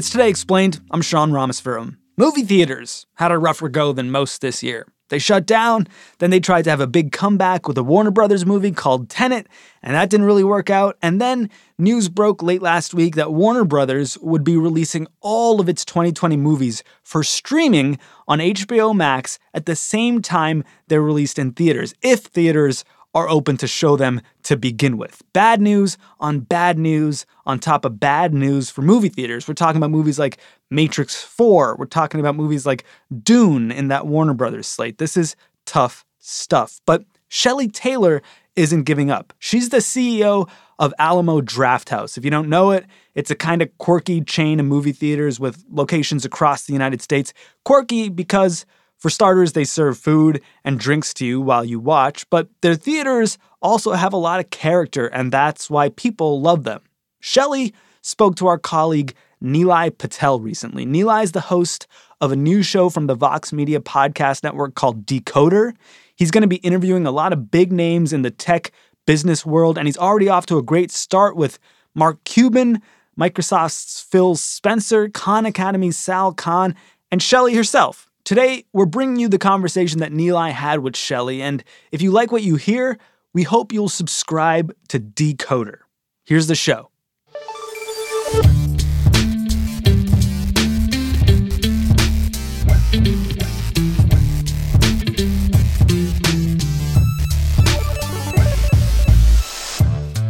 It's Today Explained. I'm Sean Rameswaram. Movie theaters had a rougher go than most this year. They shut down, then they tried to have a big comeback with a Warner Brothers movie called Tenet, and that didn't really work out. And then news broke late last week that Warner Brothers would be releasing all of its 2020 movies for streaming on HBO Max at the same time they're released in theaters, if theaters are open to show them to begin with. Bad news on bad news on top of bad news for movie theaters. We're talking about movies like Matrix 4. We're talking about movies like Dune in that Warner Brothers slate. This is tough stuff. But Shelley Taylor isn't giving up. She's the CEO of Alamo Drafthouse. If you don't know it, it's a kind of quirky chain of movie theaters with locations across the United States. Quirky because for starters, they serve food and drinks to you while you watch, but their theaters also have a lot of character, and that's why people love them. Shelley spoke to our colleague Nilay Patel recently. Nilay is the host of a new show from the Vox Media podcast network called Decoder. He's going to be interviewing a lot of big names in the tech business world, and he's already off to a great start with Mark Cuban, Microsoft's Phil Spencer, Khan Academy's Sal Khan, and Shelley herself. Today, we're bringing you the conversation that Nilay had with Shelley, and if you like what you hear, we hope you'll subscribe to Decoder. Here's the show.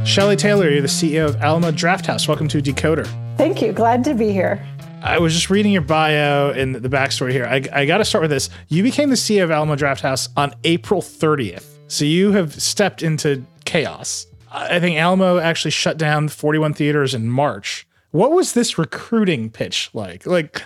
Shelley Taylor, you're the CEO of Alamo Drafthouse. Welcome to Decoder. Thank you. Glad to be here. I was just reading your bio and the backstory here. I, I got to start with this. You became the CEO of Alamo Drafthouse on April 30th. So you have stepped into chaos. I think Alamo actually shut down 41 theaters in March. What was this recruiting pitch like? Like,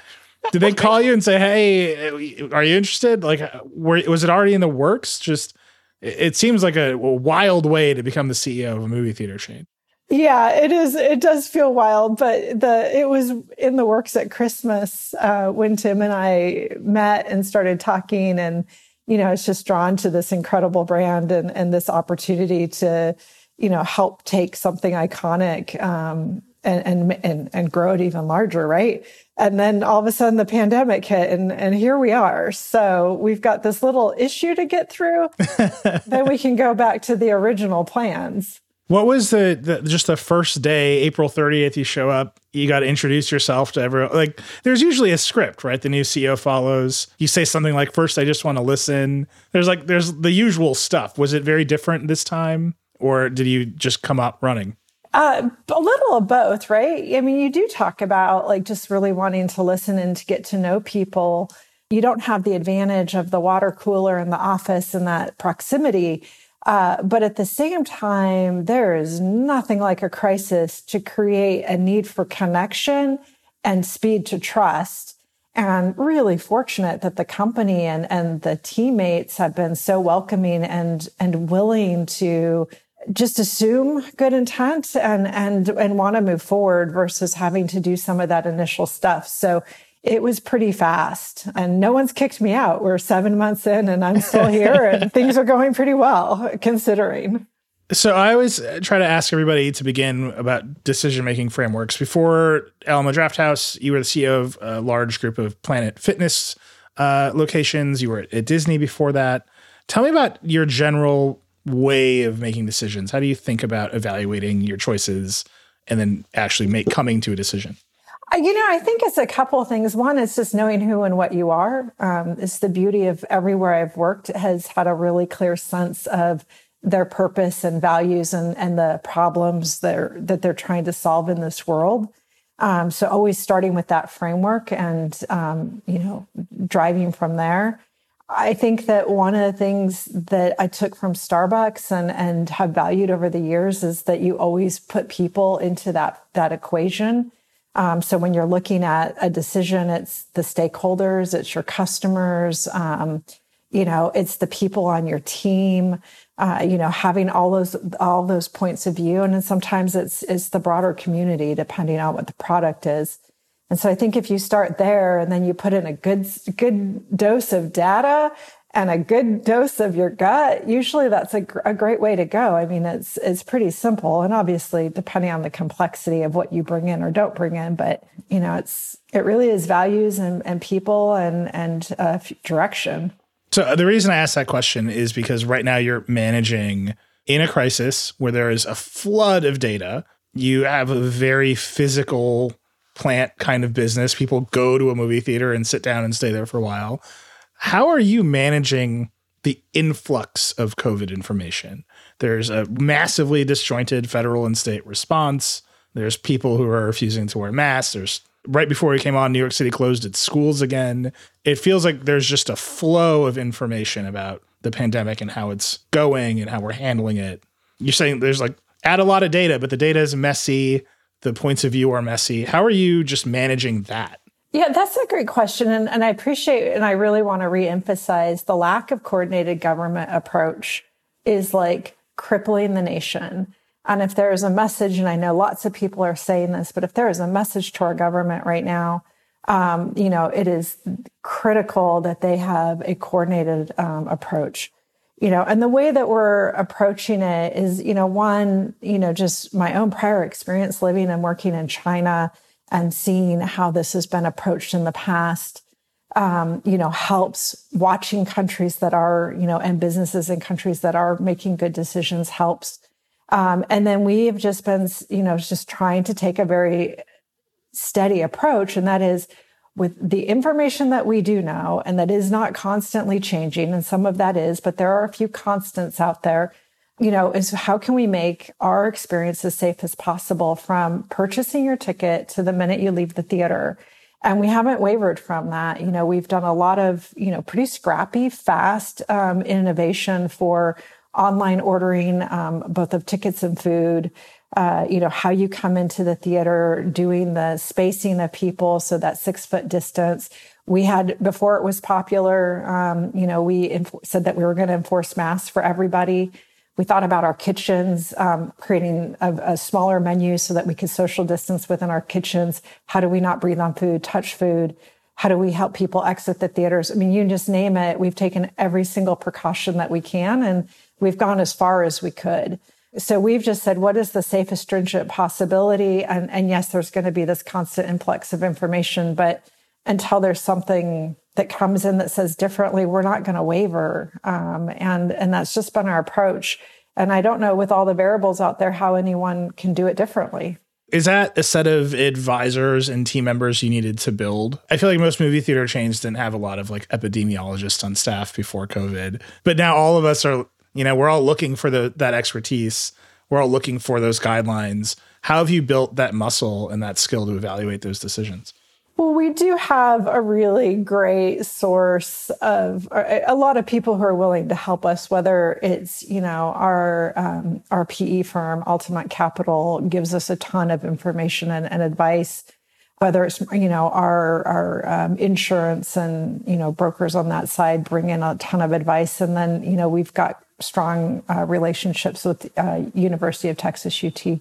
did they call you and say, "Hey, are you interested?" Like, were, was it already in the works? Just, it seems like a wild way to become the CEO of a movie theater chain. Yeah, it is. It does feel wild, but the it was in the works at Christmas uh, when Tim and I met and started talking, and you know, it's just drawn to this incredible brand and and this opportunity to, you know, help take something iconic um, and and and and grow it even larger, right? And then all of a sudden the pandemic hit, and and here we are. So we've got this little issue to get through. then we can go back to the original plans. What was the, the, just the first day, April 30th, you show up, you got to introduce yourself to everyone. Like there's usually a script, right? The new CEO follows. You say something like, first, I just want to listen. There's like, there's the usual stuff. Was it very different this time or did you just come up running? Uh, a little of both, right? I mean, you do talk about like just really wanting to listen and to get to know people. You don't have the advantage of the water cooler in the office and that proximity uh, but at the same time, there is nothing like a crisis to create a need for connection and speed to trust. And really fortunate that the company and, and the teammates have been so welcoming and, and willing to just assume good intent and, and, and want to move forward versus having to do some of that initial stuff. So it was pretty fast and no one's kicked me out. We're seven months in and I'm still here and things are going pretty well considering. So I always try to ask everybody to begin about decision making frameworks. Before Alamo Drafthouse, you were the CEO of a large group of Planet Fitness uh, locations. You were at Disney before that. Tell me about your general way of making decisions. How do you think about evaluating your choices and then actually make coming to a decision? You know, I think it's a couple of things. One is just knowing who and what you are. Um, it's the beauty of everywhere I've worked has had a really clear sense of their purpose and values and, and the problems they're, that they're trying to solve in this world. Um, so always starting with that framework and, um, you know, driving from there. I think that one of the things that I took from Starbucks and, and have valued over the years is that you always put people into that, that equation um, so when you're looking at a decision, it's the stakeholders, it's your customers, um, you know, it's the people on your team, uh, you know, having all those all those points of view, and then sometimes it's it's the broader community, depending on what the product is. And so I think if you start there and then you put in a good good dose of data and a good dose of your gut, usually that's a, gr- a great way to go. I mean, it's it's pretty simple, and obviously depending on the complexity of what you bring in or don't bring in, but you know, it's it really is values and, and people and and uh, direction. So uh, the reason I asked that question is because right now you're managing in a crisis where there is a flood of data. You have a very physical plant kind of business. People go to a movie theater and sit down and stay there for a while. How are you managing the influx of COVID information? There's a massively disjointed federal and state response. There's people who are refusing to wear masks. There's right before we came on, New York City closed its schools again. It feels like there's just a flow of information about the pandemic and how it's going and how we're handling it. You're saying there's like add a lot of data, but the data is messy. The points of view are messy. How are you just managing that? Yeah, that's a great question. And, and I appreciate and I really want to reemphasize the lack of coordinated government approach is like crippling the nation. And if there is a message, and I know lots of people are saying this, but if there is a message to our government right now, um, you know, it is critical that they have a coordinated um, approach. You know, and the way that we're approaching it is, you know, one, you know, just my own prior experience living and working in China and seeing how this has been approached in the past, um, you know, helps watching countries that are, you know, and businesses in countries that are making good decisions helps. Um, and then we have just been, you know, just trying to take a very steady approach. And that is with the information that we do know, and that is not constantly changing. And some of that is, but there are a few constants out there you know, is how can we make our experience as safe as possible from purchasing your ticket to the minute you leave the theater? And we haven't wavered from that. You know, we've done a lot of, you know, pretty scrappy, fast um, innovation for online ordering, um, both of tickets and food. Uh, you know, how you come into the theater, doing the spacing of people, so that six foot distance. We had, before it was popular, um, you know, we inf- said that we were going to enforce masks for everybody. We thought about our kitchens, um, creating a, a, smaller menu so that we could social distance within our kitchens. How do we not breathe on food, touch food? How do we help people exit the theaters? I mean, you just name it. We've taken every single precaution that we can, and we've gone as far as we could. So we've just said, what is the safest stringent possibility? And, and yes, there's going to be this constant influx of information, but until there's something that comes in that says differently, we're not going to waver. Um, and, and that's just been our approach. And I don't know with all the variables out there how anyone can do it differently. Is that a set of advisors and team members you needed to build? I feel like most movie theater chains didn't have a lot of like epidemiologists on staff before COVID, but now all of us are, you know, we're all looking for the that expertise. We're all looking for those guidelines. How have you built that muscle and that skill to evaluate those decisions? Well, we do have a really great source of a lot of people who are willing to help us. Whether it's you know our um, our PE firm, Altamont Capital, gives us a ton of information and, and advice. Whether it's you know our our um, insurance and you know brokers on that side bring in a ton of advice, and then you know we've got strong uh, relationships with uh, University of Texas UT.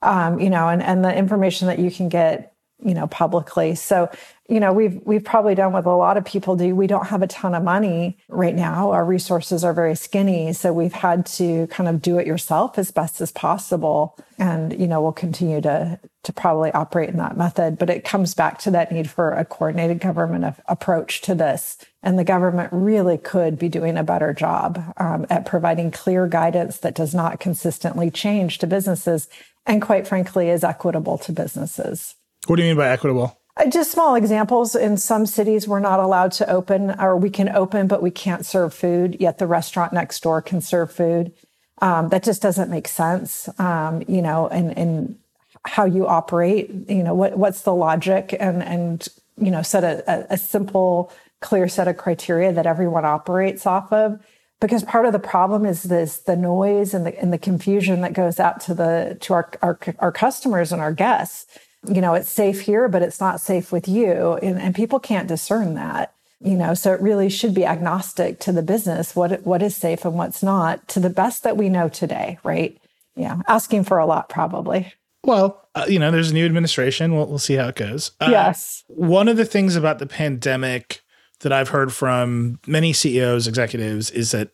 Um, you know, and and the information that you can get you know publicly. So you know we've we've probably done what a lot of people do. We don't have a ton of money right now. Our resources are very skinny. So we've had to kind of do it yourself as best as possible. And you know we'll continue to to probably operate in that method. But it comes back to that need for a coordinated government approach to this. And the government really could be doing a better job um, at providing clear guidance that does not consistently change to businesses and quite frankly is equitable to businesses what do you mean by equitable? Uh, just small examples. In some cities, we're not allowed to open, or we can open, but we can't serve food, yet the restaurant next door can serve food. Um, that just doesn't make sense, um, you know, and, and how you operate, you know, what, what's the logic and, and, you know, set a, a simple, clear set of criteria that everyone operates off of because part of the problem is this the noise and the and the confusion that goes out to the to our our, our customers and our guests you know, it's safe here, but it's not safe with you. And, and people can't discern that, you know, so it really should be agnostic to the business, what, what is safe and what's not to the best that we know today, right? Yeah. Asking for a lot, probably. Well, uh, you know, there's a new administration. We'll, we'll see how it goes. Uh, yes. One of the things about the pandemic that I've heard from many CEOs, executives, is that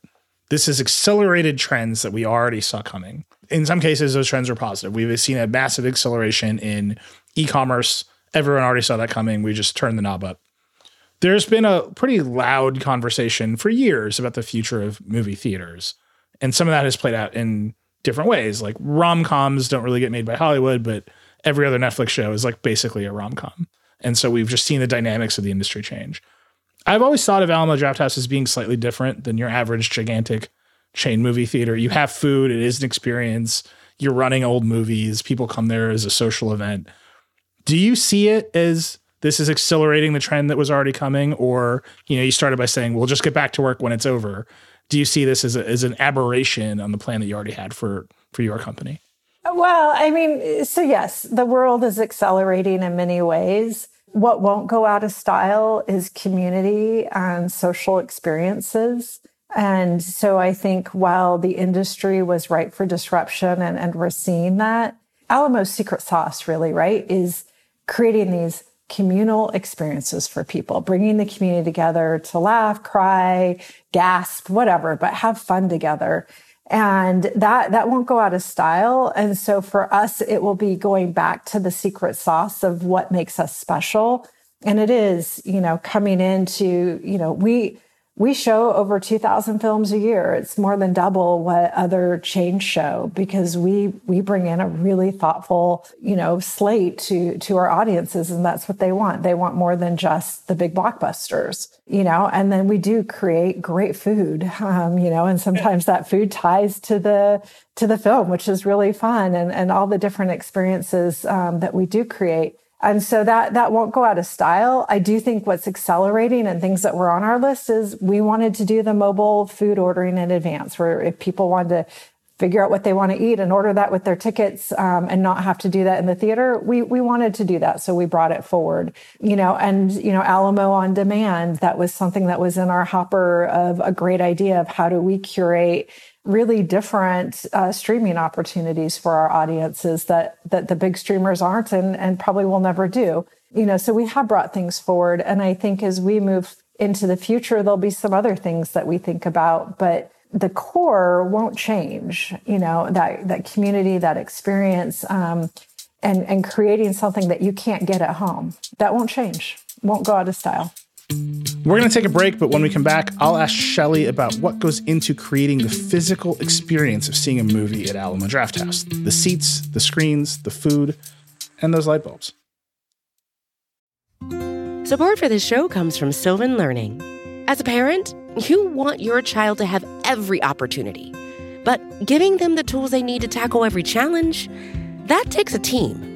this is accelerated trends that we already saw coming. In some cases, those trends are positive. We've seen a massive acceleration in e commerce. Everyone already saw that coming. We just turned the knob up. There's been a pretty loud conversation for years about the future of movie theaters. And some of that has played out in different ways. Like rom coms don't really get made by Hollywood, but every other Netflix show is like basically a rom com. And so we've just seen the dynamics of the industry change. I've always thought of Alamo Drafthouse as being slightly different than your average gigantic chain movie theater. You have food, it is an experience. You're running old movies, people come there as a social event. Do you see it as this is accelerating the trend that was already coming or you know you started by saying we'll just get back to work when it's over do you see this as, a, as an aberration on the plan that you already had for for your company well i mean so yes the world is accelerating in many ways what won't go out of style is community and social experiences and so i think while the industry was ripe for disruption and, and we're seeing that alamo's secret sauce really right is creating these communal experiences for people, bringing the community together to laugh, cry, gasp, whatever, but have fun together. And that, that won't go out of style. And so for us, it will be going back to the secret sauce of what makes us special. And it is, you know, coming into, you know, we, we show over 2000 films a year. It's more than double what other chains show because we we bring in a really thoughtful you know slate to to our audiences and that's what they want. They want more than just the big blockbusters you know and then we do create great food um, you know and sometimes that food ties to the to the film which is really fun and and all the different experiences um, that we do create and so that that won't go out of style. I do think what's accelerating and things that were on our list is we wanted to do the mobile food ordering in advance, where if people wanted to figure out what they want to eat and order that with their tickets um, and not have to do that in the theater we we wanted to do that so we brought it forward you know and you know alamo on demand that was something that was in our hopper of a great idea of how do we curate really different uh, streaming opportunities for our audiences that that the big streamers aren't and and probably will never do. You know so we have brought things forward and i think as we move into the future there'll be some other things that we think about but the core won't change you know that that community that experience um, and and creating something that you can't get at home. That won't change won't go out of style we're going to take a break, but when we come back, I'll ask Shelley about what goes into creating the physical experience of seeing a movie at Alamo Drafthouse the seats, the screens, the food, and those light bulbs. Support for this show comes from Sylvan Learning. As a parent, you want your child to have every opportunity, but giving them the tools they need to tackle every challenge, that takes a team.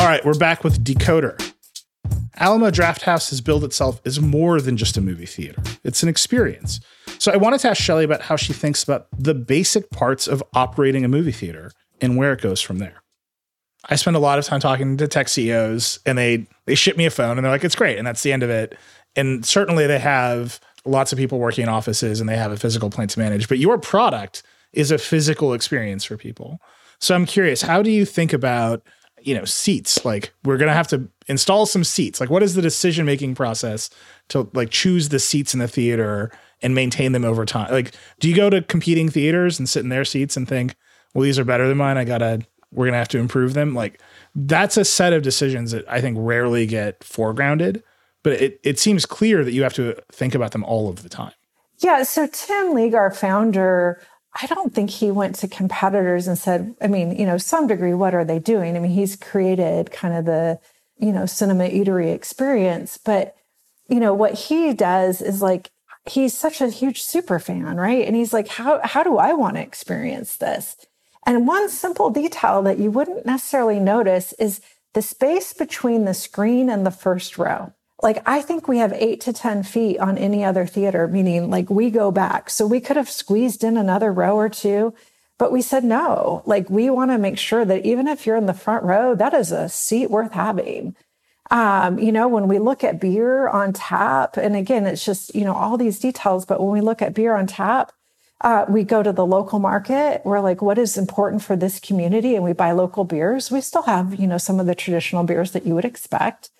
All right, we're back with Decoder. Alamo Drafthouse has billed itself as more than just a movie theater. It's an experience. So I wanted to ask Shelley about how she thinks about the basic parts of operating a movie theater and where it goes from there. I spend a lot of time talking to tech CEOs and they they ship me a phone and they're like, it's great. And that's the end of it. And certainly they have lots of people working in offices and they have a physical plant to manage. But your product is a physical experience for people. So I'm curious, how do you think about you know seats like we're gonna have to install some seats like what is the decision making process to like choose the seats in the theater and maintain them over time like do you go to competing theaters and sit in their seats and think well these are better than mine i gotta we're gonna have to improve them like that's a set of decisions that i think rarely get foregrounded but it, it seems clear that you have to think about them all of the time. Yeah. So Tim League, our founder, I don't think he went to competitors and said, I mean, you know, some degree, what are they doing? I mean, he's created kind of the, you know, cinema eatery experience. But, you know, what he does is like, he's such a huge super fan, right? And he's like, how, how do I want to experience this? And one simple detail that you wouldn't necessarily notice is the space between the screen and the first row. Like, I think we have eight to 10 feet on any other theater, meaning like we go back. So we could have squeezed in another row or two, but we said no. Like, we want to make sure that even if you're in the front row, that is a seat worth having. Um, you know, when we look at beer on tap, and again, it's just, you know, all these details, but when we look at beer on tap, uh, we go to the local market. We're like, what is important for this community? And we buy local beers. We still have, you know, some of the traditional beers that you would expect.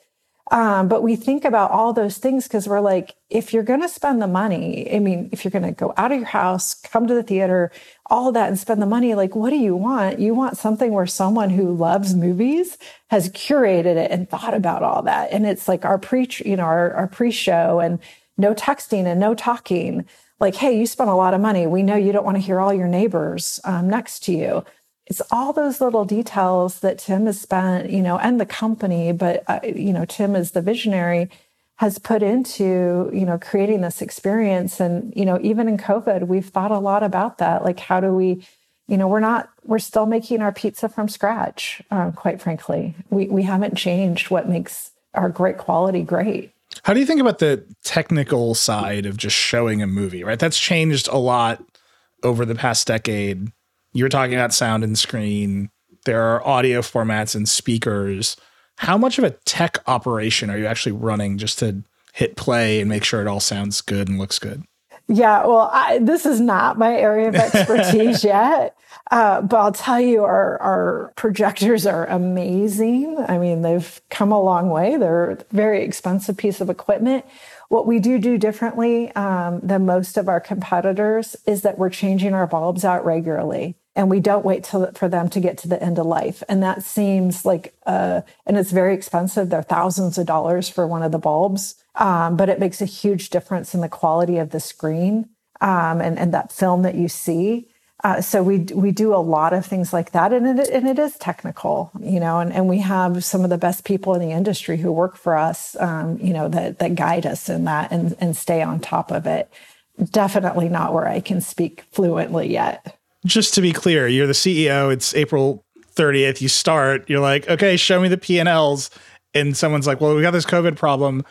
Um, but we think about all those things because we're like, if you're going to spend the money, I mean, if you're going to go out of your house, come to the theater, all that and spend the money, like, what do you want? You want something where someone who loves movies has curated it and thought about all that. And it's like our pre, you know, our, our pre-show and no texting and no talking. Like, hey, you spent a lot of money. We know you don't want to hear all your neighbors um, next to you it's all those little details that Tim has spent, you know, and the company, but, uh, you know, Tim is the visionary, has put into, you know, creating this experience. And, you know, even in COVID, we've thought a lot about that. Like, how do we, you know, we're not, we're still making our pizza from scratch, um, quite frankly. We, we haven't changed what makes our great quality great. How do you think about the technical side of just showing a movie, right? That's changed a lot over the past decade you were talking about sound and screen. There are audio formats and speakers. How much of a tech operation are you actually running just to hit play and make sure it all sounds good and looks good? Yeah, well, I, this is not my area of expertise yet. Uh, but I'll tell you, our, our projectors are amazing. I mean, they've come a long way. They're a very expensive piece of equipment. What we do do differently um, than most of our competitors is that we're changing our bulbs out regularly and we don't wait till, for them to get to the end of life. And that seems like, uh, and it's very expensive. They're thousands of dollars for one of the bulbs, um, but it makes a huge difference in the quality of the screen um, and, and that film that you see. Uh, so we we do a lot of things like that, and it and it is technical, you know, and, and we have some of the best people in the industry who work for us, um, you know, that that guide us in that and and stay on top of it. Definitely not where I can speak fluently yet just to be clear, you're the CEO. It's April 30th. You start. You're like, okay, show me the P and Ls, and someone's like, well, we got this COVID problem.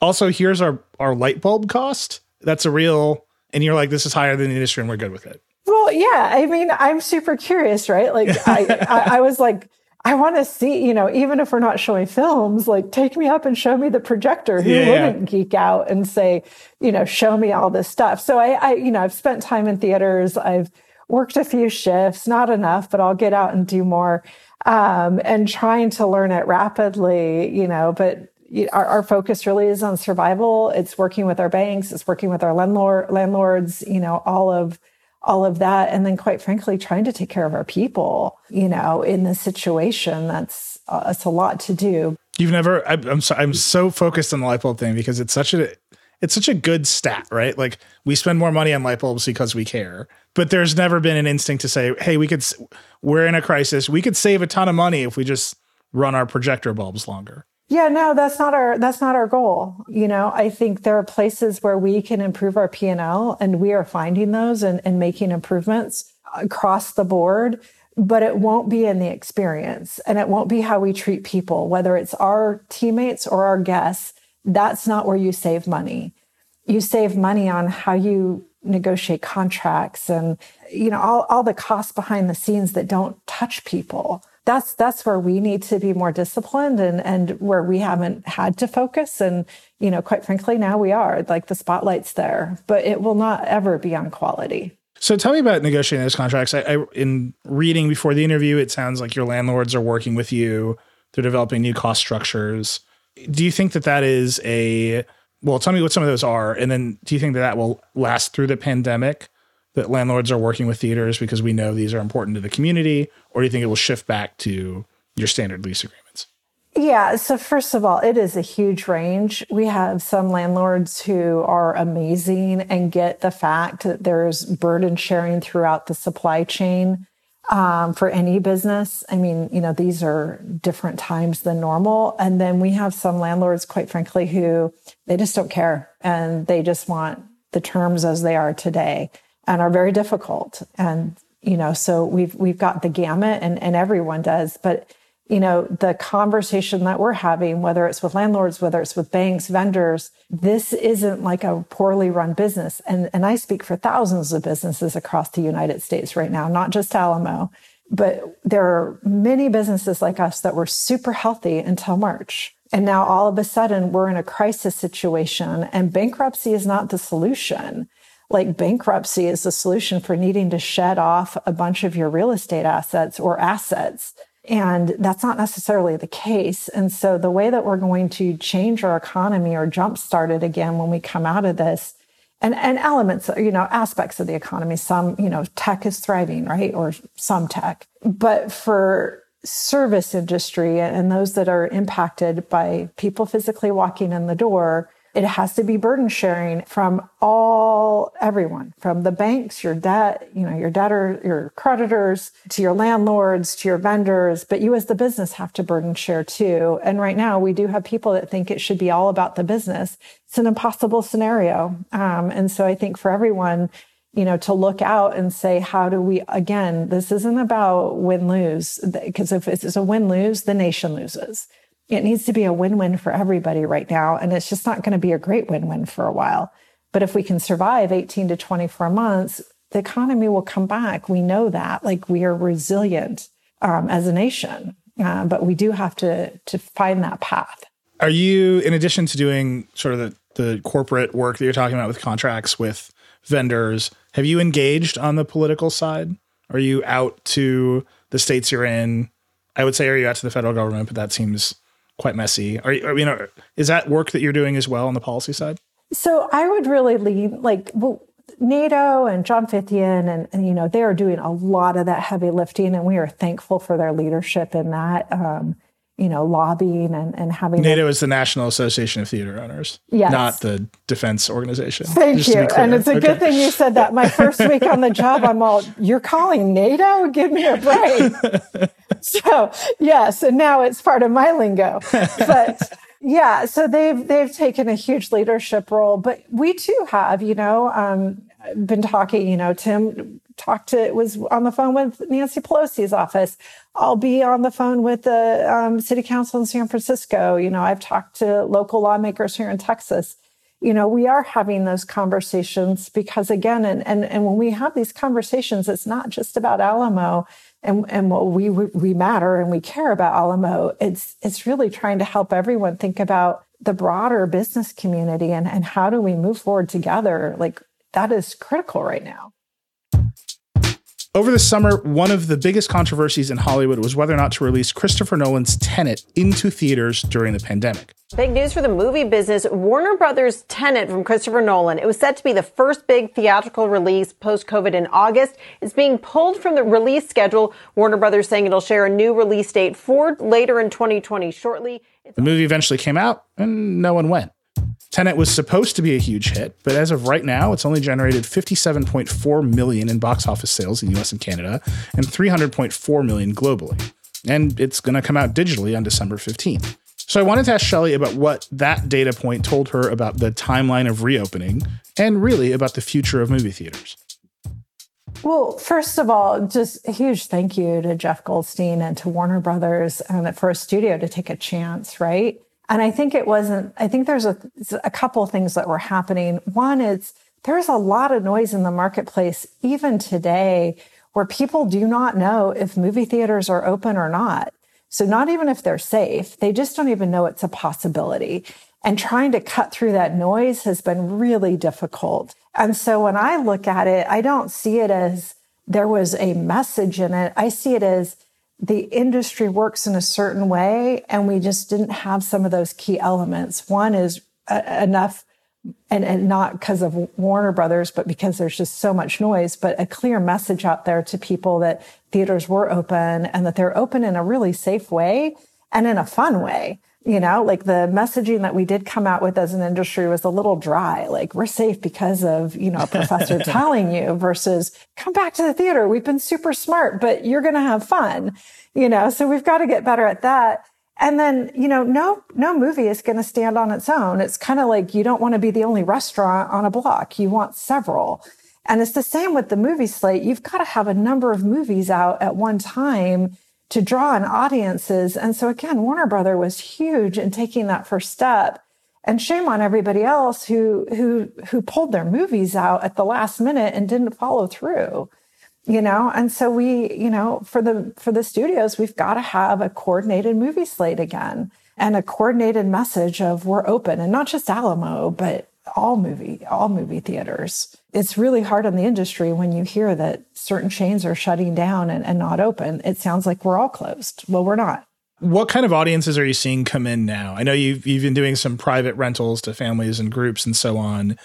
Also, here's our our light bulb cost. That's a real. And you're like, this is higher than the industry, and we're good with it. Well, yeah. I mean, I'm super curious, right? Like, I, I, I was like. I want to see, you know, even if we're not showing films, like take me up and show me the projector. Who yeah. wouldn't geek out and say, you know, show me all this stuff? So I, I, you know, I've spent time in theaters. I've worked a few shifts, not enough, but I'll get out and do more. Um, and trying to learn it rapidly, you know, but our, our, focus really is on survival. It's working with our banks, it's working with our landlord, landlords, you know, all of all of that. And then quite frankly, trying to take care of our people, you know, in this situation, that's, uh, it's a lot to do. You've never, I, I'm so, I'm so focused on the light bulb thing because it's such a, it's such a good stat, right? Like we spend more money on light bulbs because we care but there's never been an instinct to say, "Hey, we could we're in a crisis. We could save a ton of money if we just run our projector bulbs longer." Yeah, no, that's not our that's not our goal. You know, I think there are places where we can improve our P&L and we are finding those and, and making improvements across the board, but it won't be in the experience and it won't be how we treat people, whether it's our teammates or our guests. That's not where you save money. You save money on how you negotiate contracts and you know all, all the costs behind the scenes that don't touch people. That's that's where we need to be more disciplined and and where we haven't had to focus. And you know quite frankly now we are like the spotlight's there but it will not ever be on quality. So tell me about negotiating those contracts. I, I in reading before the interview it sounds like your landlords are working with you. They're developing new cost structures do you think that that is a well, tell me what some of those are, and then do you think that that will last through the pandemic? That landlords are working with theaters because we know these are important to the community, or do you think it will shift back to your standard lease agreements? Yeah. So, first of all, it is a huge range. We have some landlords who are amazing and get the fact that there's burden sharing throughout the supply chain um, for any business. I mean, you know, these are different times than normal. And then we have some landlords, quite frankly, who they just don't care and they just want the terms as they are today and are very difficult. And, you know, so we've, we've got the gamut and, and everyone does, but you know, the conversation that we're having, whether it's with landlords, whether it's with banks, vendors, this isn't like a poorly run business. And, and I speak for thousands of businesses across the United States right now, not just Alamo, but there are many businesses like us that were super healthy until March. And now all of a sudden we're in a crisis situation and bankruptcy is not the solution. Like bankruptcy is the solution for needing to shed off a bunch of your real estate assets or assets and that's not necessarily the case. And so the way that we're going to change our economy or jumpstart it again when we come out of this and, and elements, you know, aspects of the economy, some, you know, tech is thriving, right? Or some tech. But for service industry and those that are impacted by people physically walking in the door, it has to be burden sharing from all everyone, from the banks, your debt, you know, your debtor, your creditors, to your landlords, to your vendors. But you as the business have to burden share too. And right now we do have people that think it should be all about the business. It's an impossible scenario. Um, and so I think for everyone, you know, to look out and say, how do we, again, this isn't about win lose, because if it's a win lose, the nation loses it needs to be a win win for everybody right now. And it's just not going to be a great win win for a while. But if we can survive 18 to 24 months, the economy will come back. We know that. Like we are resilient um, as a nation, uh, but we do have to to find that path. Are you, in addition to doing sort of the, the corporate work that you're talking about with contracts with vendors, have you engaged on the political side? Are you out to the states you're in? I would say, are you out to the federal government? But that seems quite messy. Are you, I mean, are, is that work that you're doing as well on the policy side? So I would really lean like well, NATO and John Fithian, and, and, you know they are doing a lot of that heavy lifting, and we are thankful for their leadership in that. Um, you know, lobbying and, and having NATO is the National Association of Theater Owners, yes. not the defense organization. Thank you. And it's a okay. good thing you said that. My first week on the job, I'm all, you're calling NATO? Give me a break. so yes, and now it's part of my lingo. But yeah, so they've they've taken a huge leadership role, but we too have, you know, um, been talking, you know, Tim talked to was on the phone with Nancy Pelosi's office. I'll be on the phone with the um, city council in San Francisco. You know, I've talked to local lawmakers here in Texas. You know, we are having those conversations because again, and and and when we have these conversations, it's not just about Alamo and and what we we matter and we care about Alamo. It's it's really trying to help everyone think about the broader business community and and how do we move forward together. Like that is critical right now. Over the summer, one of the biggest controversies in Hollywood was whether or not to release Christopher Nolan's Tenet into theaters during the pandemic. Big news for the movie business. Warner Brothers' Tenet from Christopher Nolan. It was set to be the first big theatrical release post COVID in August. It's being pulled from the release schedule. Warner Brothers saying it'll share a new release date for later in 2020 shortly. The movie eventually came out and no one went. Tenet was supposed to be a huge hit, but as of right now, it's only generated 57.4 million in box office sales in US and Canada and 300.4 million globally. And it's going to come out digitally on December 15th. So I wanted to ask Shelley about what that data point told her about the timeline of reopening and really about the future of movie theaters. Well, first of all, just a huge thank you to Jeff Goldstein and to Warner Brothers and for a studio to take a chance, right? And I think it wasn't, I think there's a, a couple things that were happening. One is there's a lot of noise in the marketplace, even today, where people do not know if movie theaters are open or not. So not even if they're safe, they just don't even know it's a possibility. And trying to cut through that noise has been really difficult. And so when I look at it, I don't see it as there was a message in it. I see it as the industry works in a certain way and we just didn't have some of those key elements one is uh, enough and, and not because of warner brothers but because there's just so much noise but a clear message out there to people that theaters were open and that they're open in a really safe way and in a fun way. You know, like the messaging that we did come out with as an industry was a little dry. Like we're safe because of, you know, a professor telling you versus come back to the theater. We've been super smart, but you're going to have fun, you know, so we've got to get better at that. And then, you know, no, no movie is going to stand on its own. It's kind of like you don't want to be the only restaurant on a block. You want several. And it's the same with the movie slate. You've got to have a number of movies out at one time to draw in audiences. And so again, Warner Brother was huge in taking that first step. And shame on everybody else who who who pulled their movies out at the last minute and didn't follow through. You know, and so we, you know, for the for the studios, we've got to have a coordinated movie slate again and a coordinated message of we're open and not just Alamo, but all movie, all movie theaters. It's really hard on the industry when you hear that certain chains are shutting down and, and not open. It sounds like we're all closed. Well, we're not. What kind of audiences are you seeing come in now? I know you've, you've been doing some private rentals to families and groups and so on.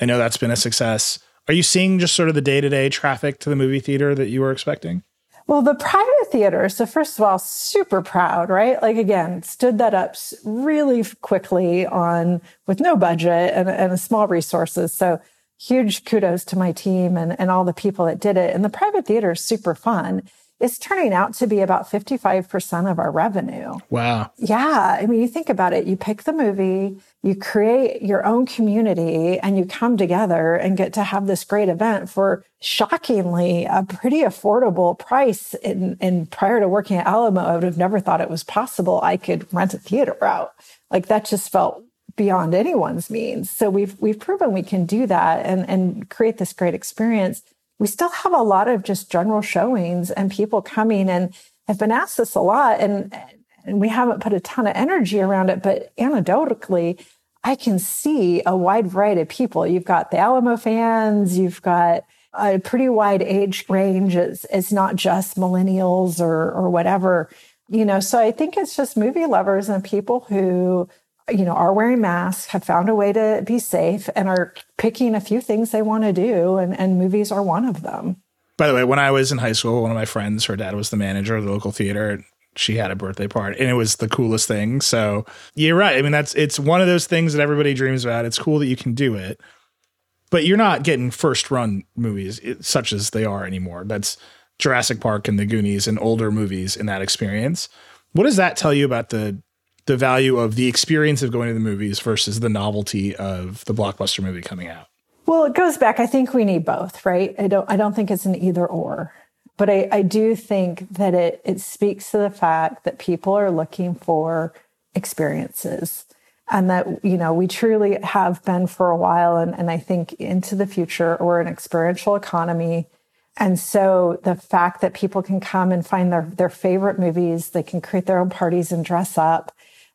I know that's been a success. Are you seeing just sort of the day to day traffic to the movie theater that you were expecting? Well, the private theater, so first of all, super proud, right? Like again, stood that up really quickly on with no budget and, and small resources. So huge kudos to my team and, and all the people that did it. And the private theater is super fun is turning out to be about 55% of our revenue. Wow. Yeah. I mean, you think about it, you pick the movie, you create your own community, and you come together and get to have this great event for shockingly a pretty affordable price. And, and prior to working at Alamo, I would have never thought it was possible I could rent a theater out. Like that just felt beyond anyone's means. So we've we've proven we can do that and, and create this great experience we still have a lot of just general showings and people coming and I've been asked this a lot and and we haven't put a ton of energy around it but anecdotally i can see a wide variety of people. You've got the alamo fans you've got a pretty wide age range. It's, it's not just millennials or or whatever you know? So i think it's just movie lovers and people who you know, are wearing masks, have found a way to be safe, and are picking a few things they want to do, and, and movies are one of them. By the way, when I was in high school, one of my friends, her dad was the manager of the local theater. She had a birthday party, and it was the coolest thing. So you're right. I mean, that's it's one of those things that everybody dreams about. It's cool that you can do it, but you're not getting first run movies such as they are anymore. That's Jurassic Park and the Goonies and older movies in that experience. What does that tell you about the the value of the experience of going to the movies versus the novelty of the blockbuster movie coming out? Well, it goes back. I think we need both, right? I don't. I don't think it's an either or, but I, I do think that it it speaks to the fact that people are looking for experiences, and that you know we truly have been for a while, and and I think into the future we're an experiential economy. And so the fact that people can come and find their, their favorite movies, they can create their own parties and dress up,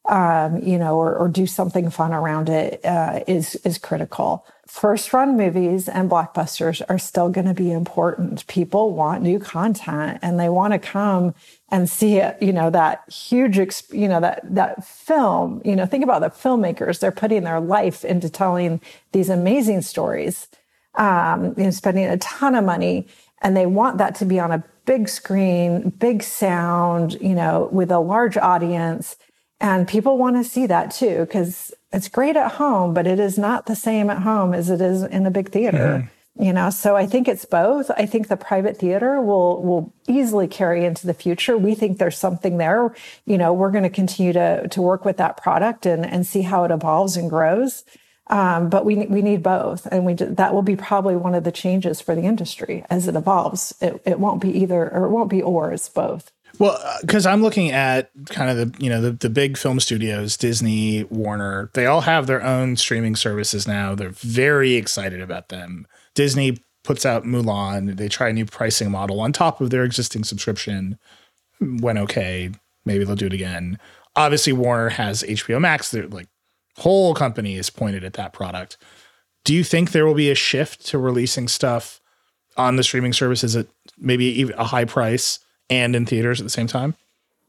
um, you know, or, or, do something fun around it uh, is is critical. First run movies and blockbusters are still going to be important. People want new content and they want to come and see it. You know that huge, you know that that film. You know, think about the filmmakers; they're putting their life into telling these amazing stories. Um, you know, spending a ton of money, and they want that to be on a big screen, big sound. You know, with a large audience. And people want to see that too, because it's great at home, but it is not the same at home as it is in a big theater. Mm-hmm. you know? So i think it's both. I think the private theater will will easily carry into the future. We think there's something there. You know we're going to continue to to work with that product and and see how it evolves and grows um, but we we need both and we that will be probably one of the changes for the industry as it evolves it, it won't be either or it won't be or it's both well, because uh, I'm looking at kind of the you know the, the big film studios, Disney, Warner, they all have their own streaming services now. They're very excited about them. Disney puts out Mulan. They try a new pricing model on top of their existing subscription. Went okay. Maybe they'll do it again. Obviously, Warner has HBO Max. They're like whole company is pointed at that product. Do you think there will be a shift to releasing stuff on the streaming services at maybe a high price? and in theaters at the same time?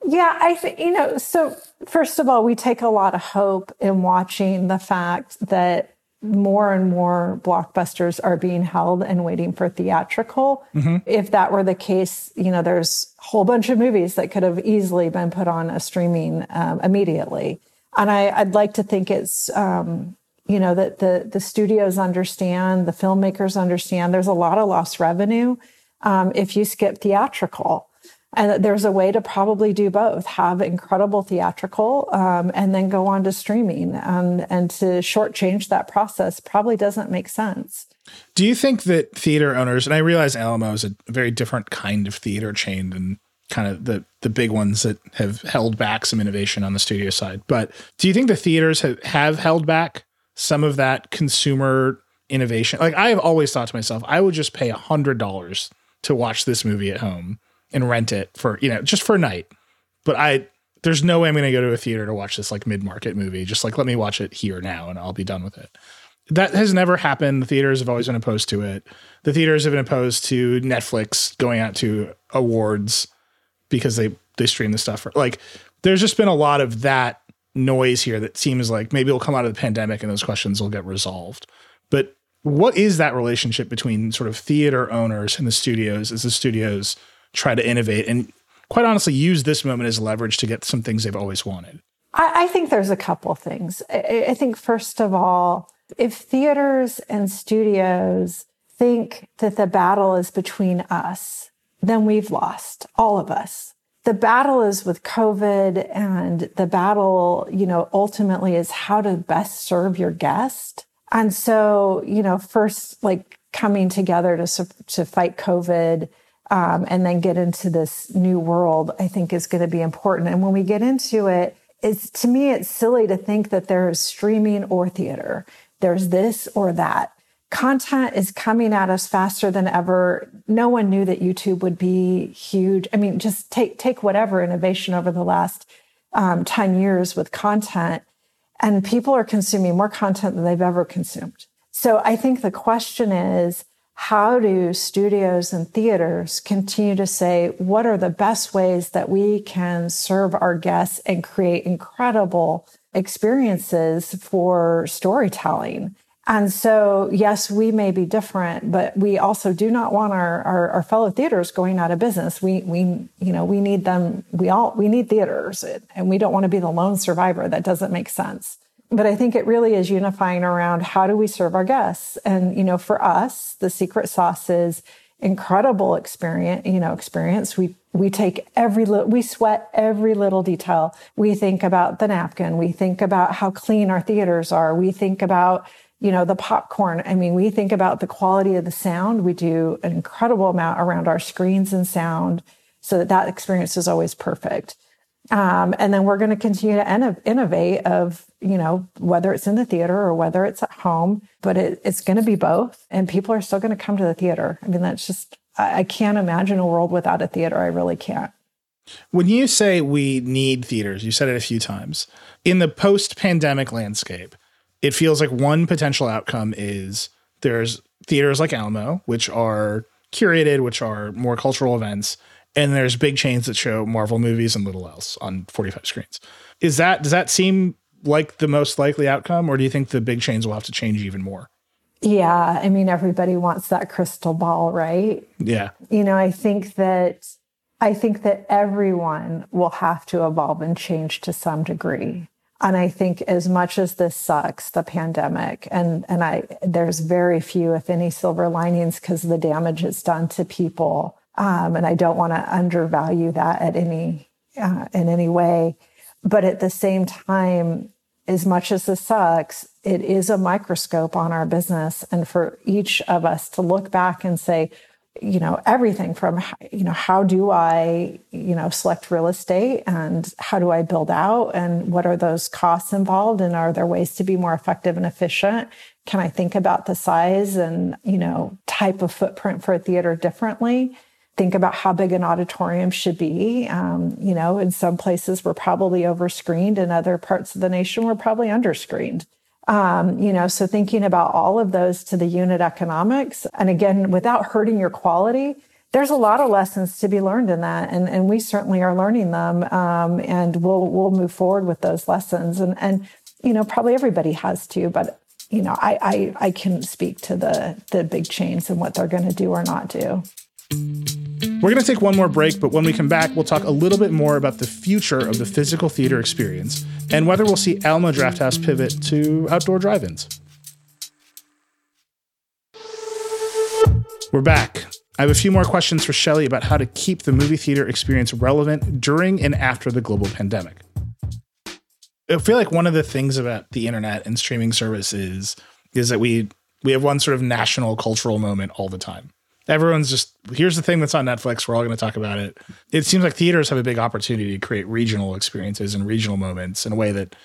Yeah, I think, you know, so first of all, we take a lot of hope in watching the fact that more and more blockbusters are being held and waiting for theatrical. Mm-hmm. If that were the case, you know, there's a whole bunch of movies that could have easily been put on a streaming um, immediately. And I, would like to think it's, um, you know, that the the studios understand, the filmmakers understand. There's a lot of lost revenue um, if you skip theatrical and there's a way to probably do both have incredible theatrical um, and then go on to streaming and, and to shortchange that process probably doesn't make sense do you think that theater owners and i realize alamo is a very different kind of theater chain than kind of the the big ones that have held back some innovation on the studio side but do you think the theaters have, have held back some of that consumer innovation like i have always thought to myself i would just pay a hundred dollars to watch this movie at home and rent it for you know just for a night. But I there's no way I'm going to go to a theater to watch this like mid market movie. Just like let me watch it here now and I'll be done with it. That has never happened. The theaters have always been opposed to it. The theaters have been opposed to Netflix going out to awards because they they stream the stuff. For, like there's just been a lot of that noise here that seems like maybe it'll come out of the pandemic and those questions will get resolved. But what is that relationship between sort of theater owners and the studios as the studios try to innovate and quite honestly use this moment as leverage to get some things they've always wanted? I, I think there's a couple things. I, I think, first of all, if theaters and studios think that the battle is between us, then we've lost, all of us. The battle is with COVID, and the battle, you know, ultimately is how to best serve your guest. And so, you know, first, like coming together to to fight COVID um, and then get into this new world, I think is going to be important. And when we get into it, it's to me, it's silly to think that there is streaming or theater. There's this or that. Content is coming at us faster than ever. No one knew that YouTube would be huge. I mean, just take take whatever innovation over the last um, 10 years with content, and people are consuming more content than they've ever consumed. So I think the question is, how do studios and theaters continue to say, what are the best ways that we can serve our guests and create incredible experiences for storytelling? And so, yes, we may be different, but we also do not want our, our, our, fellow theaters going out of business. We, we, you know, we need them. We all, we need theaters and we don't want to be the lone survivor. That doesn't make sense but I think it really is unifying around how do we serve our guests? And, you know, for us, the secret sauce is incredible experience, you know, experience. We, we take every little, we sweat every little detail. We think about the napkin. We think about how clean our theaters are. We think about, you know, the popcorn. I mean, we think about the quality of the sound. We do an incredible amount around our screens and sound so that that experience is always perfect. Um, and then we're going to continue to innovate of, you know, whether it's in the theater or whether it's at home, but it, it's going to be both. And people are still going to come to the theater. I mean, that's just, I, I can't imagine a world without a theater. I really can't. When you say we need theaters, you said it a few times. In the post pandemic landscape, it feels like one potential outcome is there's theaters like Alamo, which are curated, which are more cultural events, and there's big chains that show Marvel movies and little else on 45 screens. Is that does that seem like the most likely outcome, or do you think the big chains will have to change even more? Yeah, I mean everybody wants that crystal ball, right? Yeah. You know, I think that I think that everyone will have to evolve and change to some degree. And I think as much as this sucks, the pandemic, and and I there's very few, if any, silver linings because the damage it's done to people um, and I don't want to undervalue that at any uh, in any way. But at the same time, as much as this sucks, it is a microscope on our business, and for each of us to look back and say, you know, everything from you know how do I you know select real estate and how do I build out and what are those costs involved and are there ways to be more effective and efficient? Can I think about the size and you know type of footprint for a theater differently? think about how big an auditorium should be. Um, you know, in some places we're probably overscreened, in other parts of the nation we're probably underscreened. Um, you know, so thinking about all of those to the unit economics, and again, without hurting your quality, there's a lot of lessons to be learned in that, and and we certainly are learning them, um, and we'll we'll move forward with those lessons, and and you know, probably everybody has to, but you know, I, I, I can speak to the, the big chains and what they're going to do or not do. We're going to take one more break, but when we come back, we'll talk a little bit more about the future of the physical theater experience and whether we'll see Alamo Drafthouse pivot to outdoor drive ins. We're back. I have a few more questions for Shelley about how to keep the movie theater experience relevant during and after the global pandemic. I feel like one of the things about the internet and streaming services is that we we have one sort of national cultural moment all the time. Everyone's just here's the thing that's on Netflix. We're all going to talk about it. It seems like theaters have a big opportunity to create regional experiences and regional moments in a way that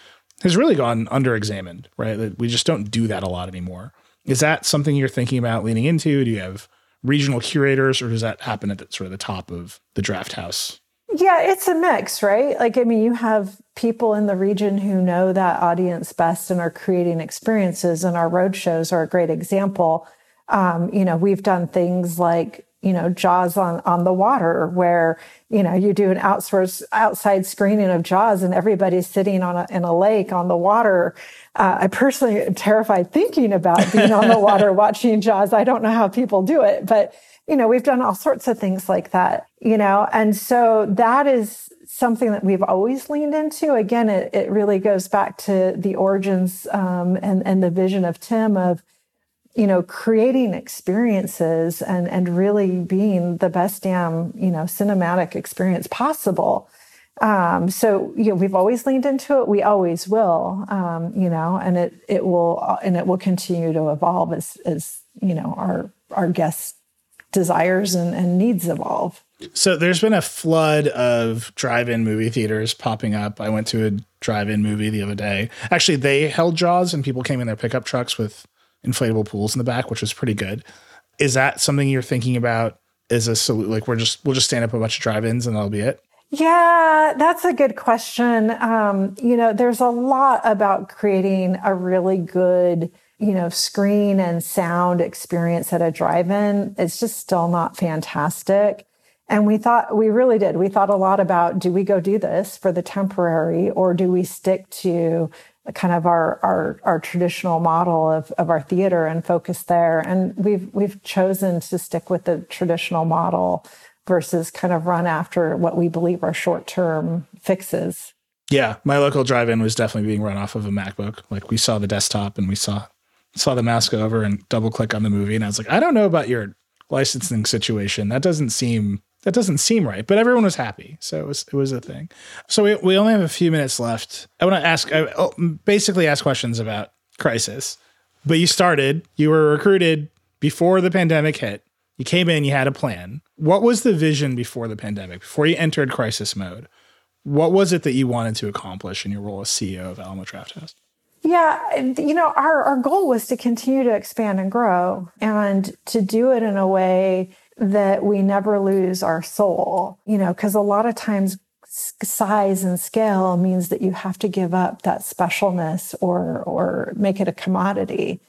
has really gone underexamined. Right, that we just don't do that a lot anymore. Is that something you're thinking about leaning into? Do you have regional curators, or does that happen at the, sort of the top of the Drafthouse? Yeah, it's a mix, right? Like, I mean, you have people in the region who know that audience best and are creating experiences, and our road shows are a great example. Um, you know, we've done things like you know, Jaws on, on the water, where, you know, you do an outsource, outside screening of Jaws and everybody's sitting on a, in a lake on the water. Uh, I personally am terrified thinking about being on the water watching Jaws. I don't know how people do it, but, you know, we've done all sorts of things like that, you know, and so that is something that we've always leaned into. Again, it, it really goes back to the origins um, and, and the vision of Tim of, you know, creating experiences and, and really being the best damn, you know, cinematic experience possible. Um, so, you know, we've always leaned into it. We always will, um, you know, and it, it will, and it will continue to evolve as, as, you know, our, our guests desires and, and needs evolve. So there's been a flood of drive-in movie theaters popping up. I went to a drive-in movie the other day. Actually, they held Jaws and people came in their pickup trucks with inflatable pools in the back, which was pretty good. Is that something you're thinking about Is a? Like we're just we'll just stand up a bunch of drive-ins and that'll be it. Yeah, that's a good question. Um, you know, there's a lot about creating a really good, you know, screen and sound experience at a drive-in. It's just still not fantastic. And we thought, we really did. We thought a lot about do we go do this for the temporary or do we stick to kind of our, our, our traditional model of, of our theater and focus there. And we've, we've chosen to stick with the traditional model versus kind of run after what we believe are short term fixes. Yeah, my local drive-in was definitely being run off of a MacBook. Like we saw the desktop and we saw saw the mouse go over and double click on the movie, and I was like, I don't know about your licensing situation. That doesn't seem that doesn't seem right. But everyone was happy, so it was it was a thing. So we we only have a few minutes left. I want to ask, I, oh, basically, ask questions about Crisis. But you started, you were recruited before the pandemic hit. You came in, you had a plan. What was the vision before the pandemic? Before you entered crisis mode, what was it that you wanted to accomplish in your role as CEO of Alamo Drafthouse? Yeah, you know, our, our goal was to continue to expand and grow and to do it in a way that we never lose our soul, you know, because a lot of times size and scale means that you have to give up that specialness or or make it a commodity.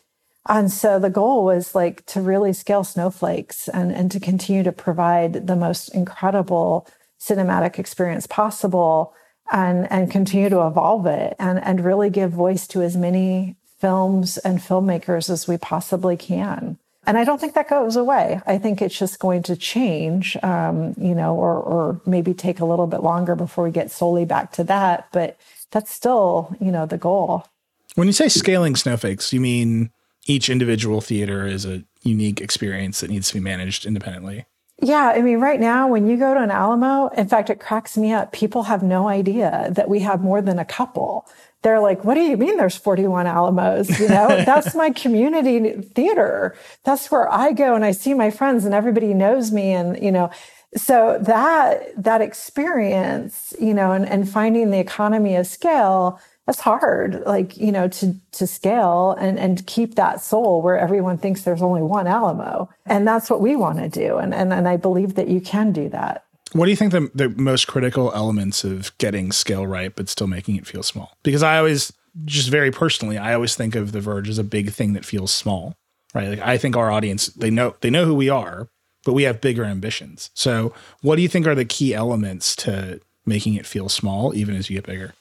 And so the goal was like to really scale snowflakes and, and to continue to provide the most incredible cinematic experience possible and, and continue to evolve it and, and really give voice to as many films and filmmakers as we possibly can. And I don't think that goes away. I think it's just going to change, um, you know, or, or maybe take a little bit longer before we get solely back to that. But that's still, you know, the goal. When you say scaling snowflakes, you mean each individual theater is a unique experience that needs to be managed independently. Yeah, I mean, right now, when you go to an Alamo, in fact, it cracks me up. People have no idea that we have more than a couple they're like, what do you mean there's 41 Alamos? You know, that's my community theater. That's where I go and I see my friends and everybody knows me. And, you know, so that, that experience, you know, and, and finding the economy of scale, that's hard, like, you know, to, to scale and, and keep that soul where everyone thinks there's only one Alamo. And that's what we want to do. And, and, and I believe that you can do that. What do you think the, the most critical elements of getting scale right, but still making it feel small? Because I always, just very personally, I always think of The Verge as a big thing that feels small, right? Like I think our audience, they know, they know who we are, but we have bigger ambitions. So what do you think are the key elements to making it feel small, even as you get bigger?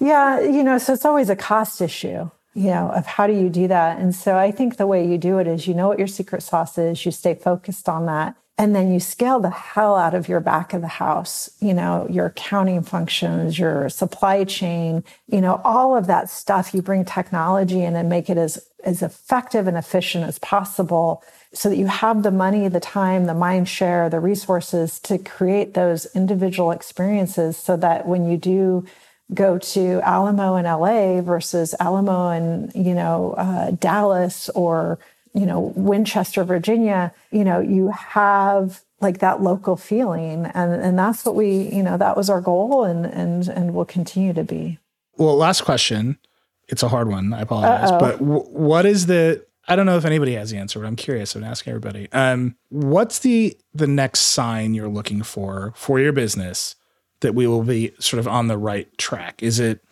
Yeah, you know, so it's always a cost issue. you know, of how do you do that? And so I think the way you do it is you know what your secret sauce is, you stay focused on that. And then you scale the hell out of your back of the house, you know, your accounting functions, your supply chain, you know, all of that stuff. You bring technology in and make it as, as effective and efficient as possible so that you have the money, the time, the mind share, the resources to create those individual experiences so that when you do go to Alamo in LA versus Alamo in, you know, uh, Dallas or, you know, Winchester, Virginia, you know, you have like that local feeling. And, and that's what we, you know, that was our goal and, and, and will continue to be. Well, last question. It's a hard one. I apologize. Uh-oh. But w- what is the, I don't know if anybody has the answer, but I'm curious. I'm asking everybody. Um, what's the the next sign you're looking for for your business that we will be sort of on the right track? Is it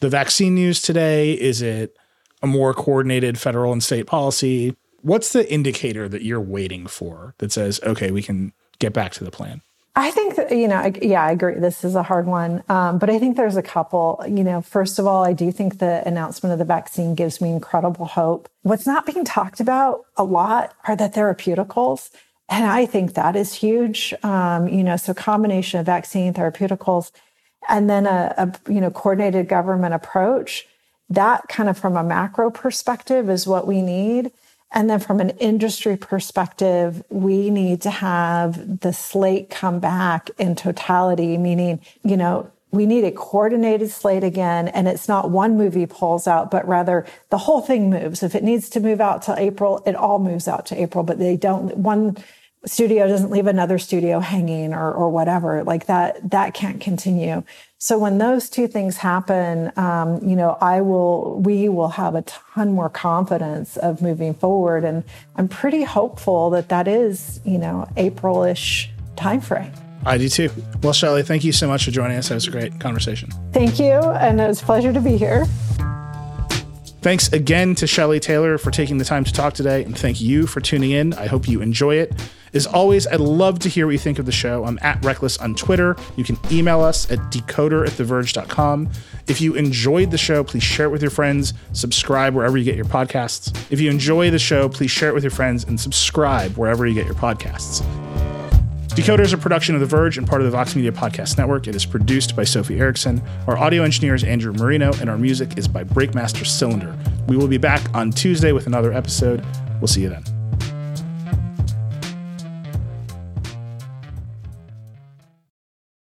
the vaccine news today? Is it a more coordinated federal and state policy? What's the indicator that you're waiting for that says, okay, we can get back to the plan? I think that, you know, yeah, I agree. This is a hard one. Um, but I think there's a couple. You know, first of all, I do think the announcement of the vaccine gives me incredible hope. What's not being talked about a lot are the therapeuticals. And I think that is huge. Um, you know, so combination of vaccine, therapeuticals, and then a, a, you know, coordinated government approach. That kind of from a macro perspective is what we need. And then from an industry perspective, we need to have the slate come back in totality, meaning, you know, we need a coordinated slate again. And it's not one movie pulls out, but rather the whole thing moves. If it needs to move out to April, it all moves out to April, but they don't, one studio doesn't leave another studio hanging or, or whatever like that that can't continue so when those two things happen um, you know i will we will have a ton more confidence of moving forward and i'm pretty hopeful that that is you know april-ish timeframe I do too. Well, Shelley, thank you so much for joining us. That was a great conversation. Thank you. And it was a pleasure to be here. Thanks again to Shelley Taylor for taking the time to talk today. And thank you for tuning in. I hope you enjoy it. As always, I'd love to hear what you think of the show. I'm at Reckless on Twitter. You can email us at decoder at theverge.com. If you enjoyed the show, please share it with your friends. Subscribe wherever you get your podcasts. If you enjoy the show, please share it with your friends and subscribe wherever you get your podcasts. Decoder is a production of The Verge and part of the Vox Media Podcast Network. It is produced by Sophie Erickson. Our audio engineer is Andrew Marino, and our music is by Breakmaster Cylinder. We will be back on Tuesday with another episode. We'll see you then.